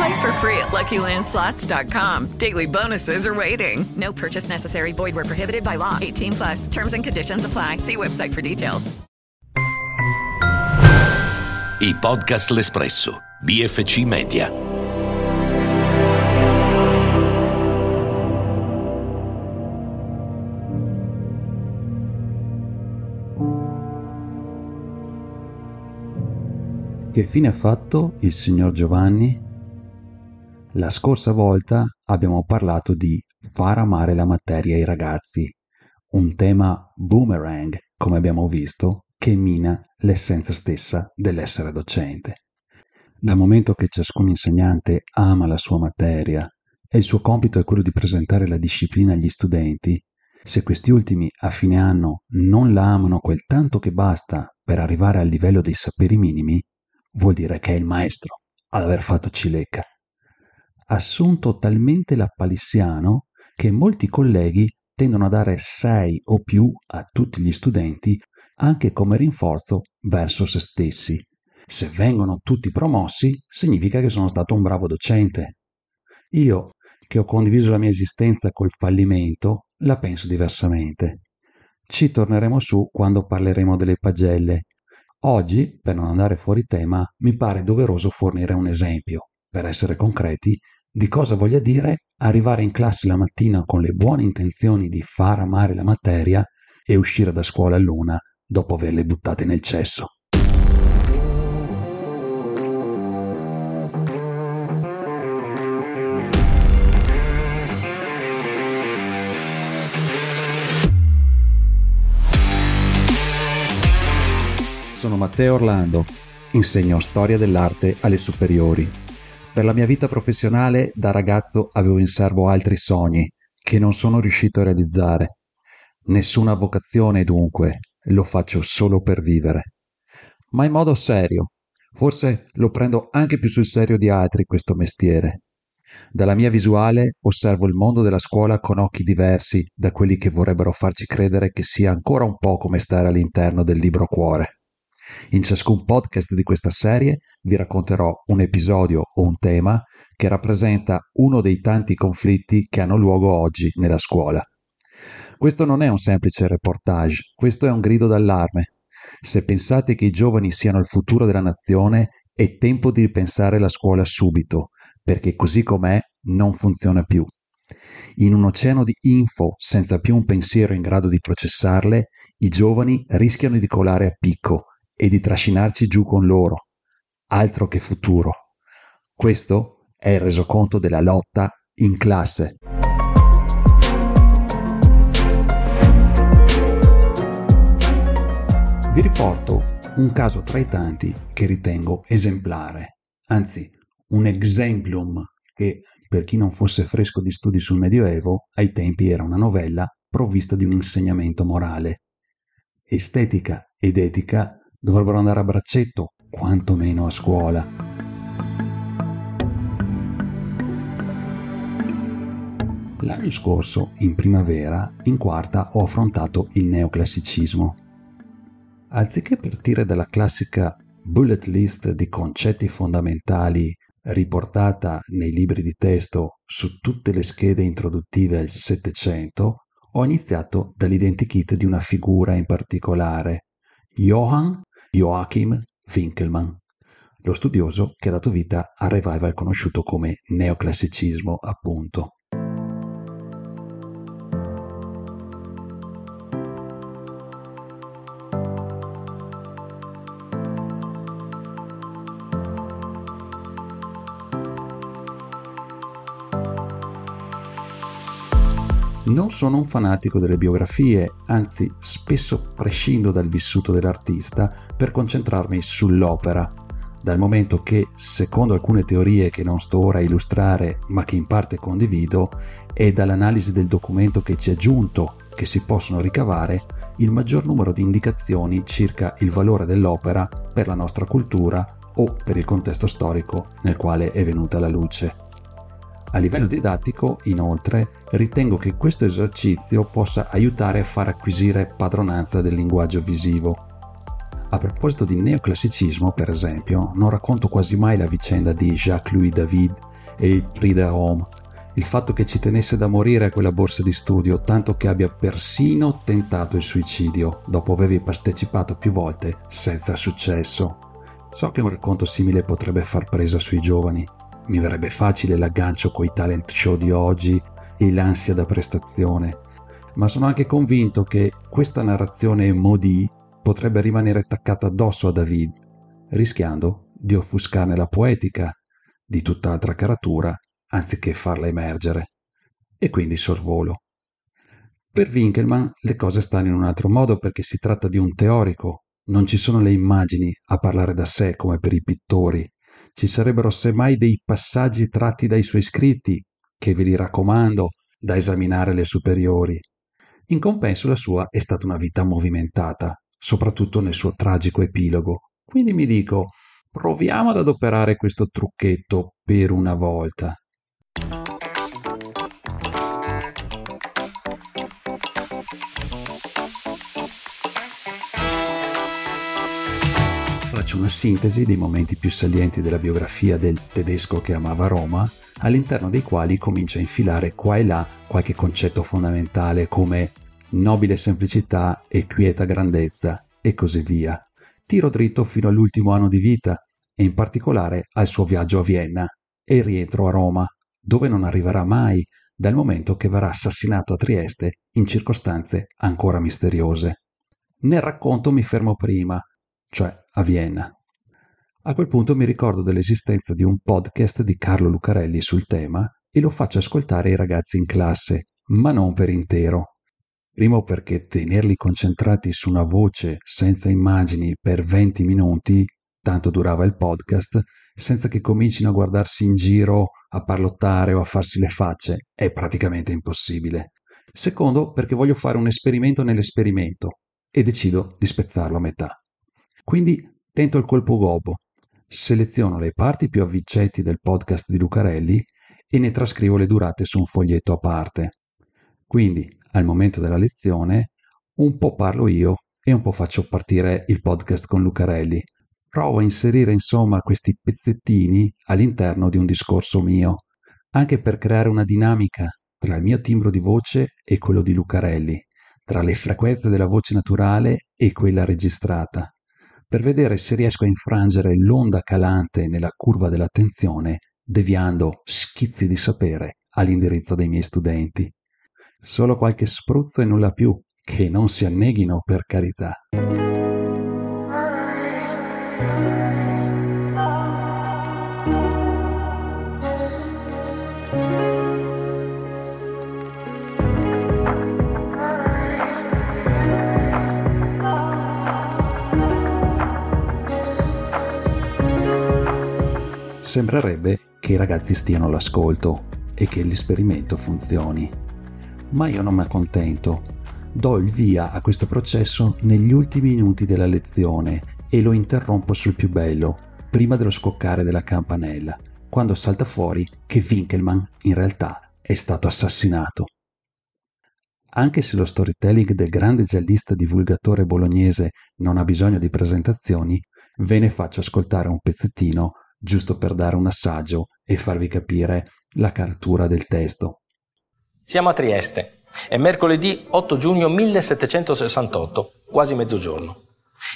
Play for free at LuckyLandSlots.com. Daily bonuses are waiting. No purchase necessary. Void were prohibited by law. 18 plus. Terms and conditions apply. See website for details. I podcast L'Espresso. BFC Media. Che fine ha fatto il signor Giovanni? La scorsa volta abbiamo parlato di far amare la materia ai ragazzi, un tema boomerang, come abbiamo visto, che mina l'essenza stessa dell'essere docente. Dal momento che ciascun insegnante ama la sua materia e il suo compito è quello di presentare la disciplina agli studenti, se questi ultimi a fine anno non la amano quel tanto che basta per arrivare al livello dei saperi minimi, vuol dire che è il maestro ad aver fatto cilecca. Assunto talmente lappalissiano che molti colleghi tendono a dare 6 o più a tutti gli studenti anche come rinforzo verso se stessi. Se vengono tutti promossi, significa che sono stato un bravo docente. Io, che ho condiviso la mia esistenza col fallimento, la penso diversamente. Ci torneremo su quando parleremo delle pagelle Oggi, per non andare fuori tema, mi pare doveroso fornire un esempio, per essere concreti, di cosa voglia dire arrivare in classe la mattina con le buone intenzioni di far amare la materia e uscire da scuola a luna dopo averle buttate nel cesso. Sono Matteo Orlando, insegno storia dell'arte alle superiori. Per la mia vita professionale da ragazzo avevo in serbo altri sogni che non sono riuscito a realizzare. Nessuna vocazione dunque, lo faccio solo per vivere. Ma in modo serio. Forse lo prendo anche più sul serio di altri questo mestiere. Dalla mia visuale osservo il mondo della scuola con occhi diversi da quelli che vorrebbero farci credere che sia ancora un po' come stare all'interno del libro cuore. In ciascun podcast di questa serie vi racconterò un episodio o un tema che rappresenta uno dei tanti conflitti che hanno luogo oggi nella scuola. Questo non è un semplice reportage, questo è un grido d'allarme. Se pensate che i giovani siano il futuro della nazione, è tempo di ripensare la scuola subito, perché così com'è non funziona più. In un oceano di info senza più un pensiero in grado di processarle, i giovani rischiano di colare a picco e di trascinarci giù con loro. Altro che futuro. Questo è il resoconto della lotta in classe. Vi riporto un caso tra i tanti che ritengo esemplare, anzi un exemplum che per chi non fosse fresco di studi sul Medioevo, ai tempi era una novella provvista di un insegnamento morale. Estetica ed etica dovrebbero andare a braccetto, quantomeno a scuola. L'anno scorso, in primavera, in quarta ho affrontato il neoclassicismo. Anziché partire dalla classica bullet list di concetti fondamentali riportata nei libri di testo su tutte le schede introduttive al Settecento, ho iniziato dall'identikit di una figura in particolare, Johann Joachim Winkelmann, lo studioso che ha dato vita al revival conosciuto come neoclassicismo, appunto. Sono un fanatico delle biografie, anzi spesso prescindo dal vissuto dell'artista per concentrarmi sull'opera, dal momento che, secondo alcune teorie che non sto ora a illustrare ma che in parte condivido, è dall'analisi del documento che ci è giunto che si possono ricavare il maggior numero di indicazioni circa il valore dell'opera per la nostra cultura o per il contesto storico nel quale è venuta alla luce. A livello didattico, inoltre, ritengo che questo esercizio possa aiutare a far acquisire padronanza del linguaggio visivo. A proposito di neoclassicismo, per esempio, non racconto quasi mai la vicenda di Jacques-Louis David e il Prix de Rome, il fatto che ci tenesse da morire a quella borsa di studio, tanto che abbia persino tentato il suicidio, dopo avervi partecipato più volte senza successo. So che un racconto simile potrebbe far presa sui giovani, mi verrebbe facile l'aggancio coi talent show di oggi e l'ansia da prestazione, ma sono anche convinto che questa narrazione modi potrebbe rimanere attaccata addosso a David, rischiando di offuscarne la poetica di tutt'altra caratura anziché farla emergere. E quindi sorvolo. Per Winkelmann le cose stanno in un altro modo perché si tratta di un teorico, non ci sono le immagini a parlare da sé come per i pittori, ci sarebbero semmai dei passaggi tratti dai suoi scritti, che ve li raccomando, da esaminare le superiori. In compenso la sua è stata una vita movimentata, soprattutto nel suo tragico epilogo. Quindi mi dico, proviamo ad adoperare questo trucchetto per una volta. Faccio una sintesi dei momenti più salienti della biografia del tedesco che amava Roma, all'interno dei quali comincia a infilare qua e là qualche concetto fondamentale come nobile semplicità e quieta grandezza e così via. Tiro dritto fino all'ultimo anno di vita e in particolare al suo viaggio a Vienna e rientro a Roma, dove non arriverà mai dal momento che verrà assassinato a Trieste in circostanze ancora misteriose. Nel racconto mi fermo prima, cioè a Vienna. A quel punto mi ricordo dell'esistenza di un podcast di Carlo Lucarelli sul tema e lo faccio ascoltare ai ragazzi in classe, ma non per intero. Primo perché tenerli concentrati su una voce senza immagini per 20 minuti, tanto durava il podcast, senza che comincino a guardarsi in giro, a parlottare o a farsi le facce, è praticamente impossibile. Secondo perché voglio fare un esperimento nell'esperimento e decido di spezzarlo a metà. Quindi tento il colpo gobo, seleziono le parti più avvincenti del podcast di Lucarelli e ne trascrivo le durate su un foglietto a parte. Quindi, al momento della lezione, un po' parlo io e un po' faccio partire il podcast con Lucarelli. Provo a inserire insomma questi pezzettini all'interno di un discorso mio, anche per creare una dinamica tra il mio timbro di voce e quello di Lucarelli, tra le frequenze della voce naturale e quella registrata per vedere se riesco a infrangere l'onda calante nella curva dell'attenzione, deviando schizzi di sapere all'indirizzo dei miei studenti. Solo qualche spruzzo e nulla più, che non si anneghino per carità. Sembrerebbe che i ragazzi stiano all'ascolto e che l'esperimento funzioni. Ma io non mi accontento. Do il via a questo processo negli ultimi minuti della lezione e lo interrompo sul più bello, prima dello scoccare della campanella, quando salta fuori che Winkelmann in realtà è stato assassinato. Anche se lo storytelling del grande giallista divulgatore bolognese non ha bisogno di presentazioni, ve ne faccio ascoltare un pezzettino giusto per dare un assaggio e farvi capire la caratura del testo. Siamo a Trieste. È mercoledì 8 giugno 1768, quasi mezzogiorno.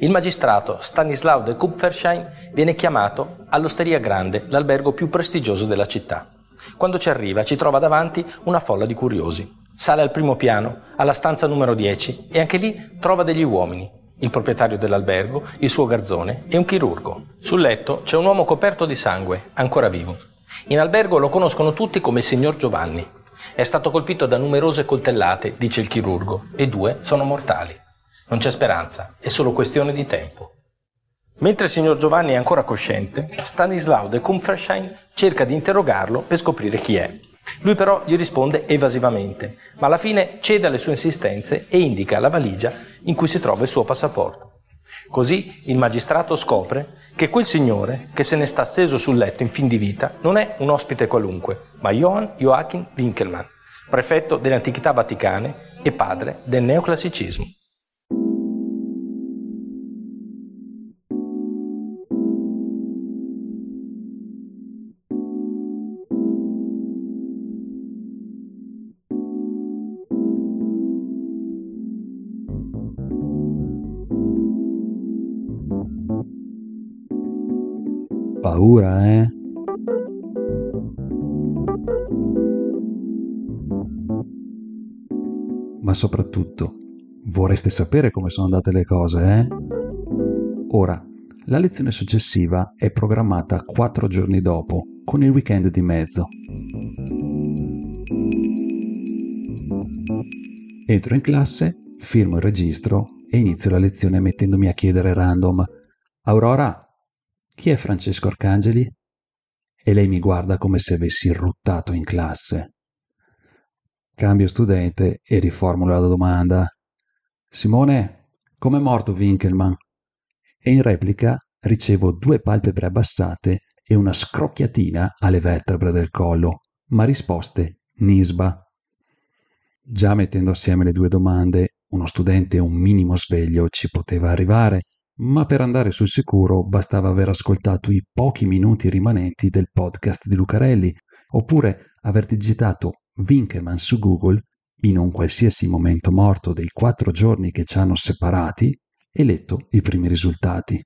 Il magistrato Stanislaw de Kupferschein viene chiamato all'Osteria Grande, l'albergo più prestigioso della città. Quando ci arriva ci trova davanti una folla di curiosi. Sale al primo piano, alla stanza numero 10 e anche lì trova degli uomini, il proprietario dell'albergo, il suo garzone e un chirurgo. Sul letto c'è un uomo coperto di sangue, ancora vivo. In albergo lo conoscono tutti come il signor Giovanni. È stato colpito da numerose coltellate, dice il chirurgo, e due sono mortali. Non c'è speranza, è solo questione di tempo. Mentre il signor Giovanni è ancora cosciente, Stanislao de Kumferschein cerca di interrogarlo per scoprire chi è. Lui però gli risponde evasivamente, ma alla fine cede alle sue insistenze e indica la valigia in cui si trova il suo passaporto. Così il magistrato scopre che quel signore che se ne sta steso sul letto in fin di vita non è un ospite qualunque, ma Johann Joachim Winkelmann, prefetto delle antichità vaticane e padre del neoclassicismo. Paura, eh? Ma soprattutto, vorreste sapere come sono andate le cose, eh? Ora, la lezione successiva è programmata quattro giorni dopo, con il weekend di mezzo. Entro in classe, firmo il registro e inizio la lezione mettendomi a chiedere random Aurora, chi è Francesco Arcangeli? E lei mi guarda come se avessi ruttato in classe. Cambio studente e riformulo la domanda. Simone, com'è morto Winkelmann? E in replica ricevo due palpebre abbassate e una scrocchiatina alle vertebre del collo, ma risposte nisba. Già mettendo assieme le due domande, uno studente un minimo sveglio ci poteva arrivare, ma per andare sul sicuro bastava aver ascoltato i pochi minuti rimanenti del podcast di Lucarelli, oppure aver digitato Winkelmann su Google in un qualsiasi momento morto dei quattro giorni che ci hanno separati e letto i primi risultati.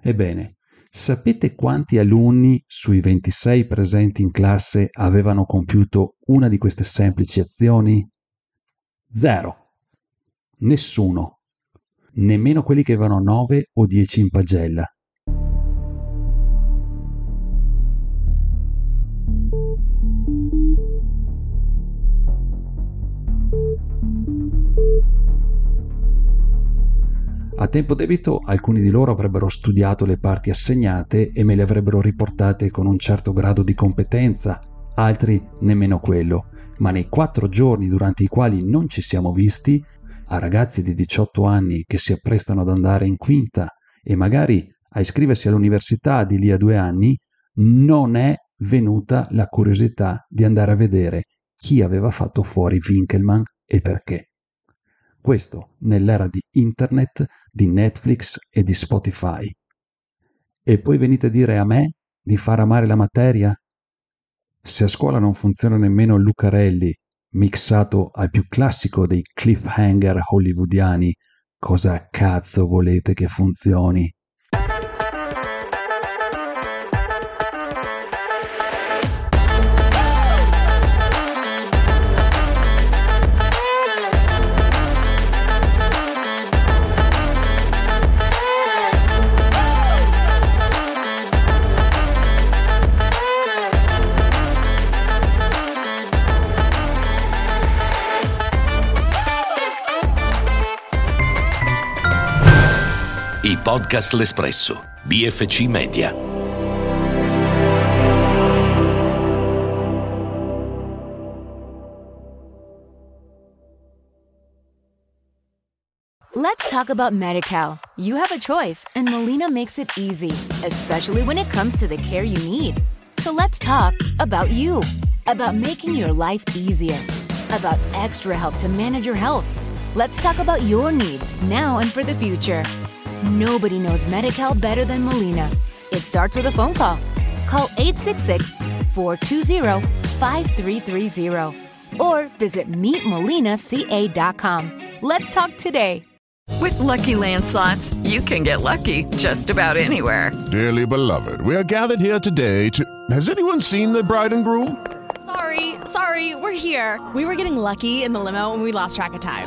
Ebbene, sapete quanti alunni sui 26 presenti in classe avevano compiuto una di queste semplici azioni? Zero. Nessuno nemmeno quelli che avevano 9 o 10 in pagella. A tempo debito alcuni di loro avrebbero studiato le parti assegnate e me le avrebbero riportate con un certo grado di competenza, altri nemmeno quello, ma nei quattro giorni durante i quali non ci siamo visti a ragazzi di 18 anni che si apprestano ad andare in quinta e magari a iscriversi all'università di lì a due anni, non è venuta la curiosità di andare a vedere chi aveva fatto fuori Winkelmann e perché. Questo nell'era di internet, di Netflix e di Spotify. E poi venite a dire a me di far amare la materia? Se a scuola non funziona nemmeno Lucarelli mixato al più classico dei cliffhanger hollywoodiani, cosa cazzo volete che funzioni? Podcast L'Espresso, BFC Media. Let's talk about MediCal. You have a choice, and Molina makes it easy, especially when it comes to the care you need. So let's talk about you, about making your life easier, about extra help to manage your health. Let's talk about your needs now and for the future. Nobody knows Medi better than Molina. It starts with a phone call. Call 866 420 5330 or visit meetmolinaca.com. Let's talk today. With lucky landslots, you can get lucky just about anywhere. Dearly beloved, we are gathered here today to. Has anyone seen the bride and groom? Sorry, sorry, we're here. We were getting lucky in the limo and we lost track of time.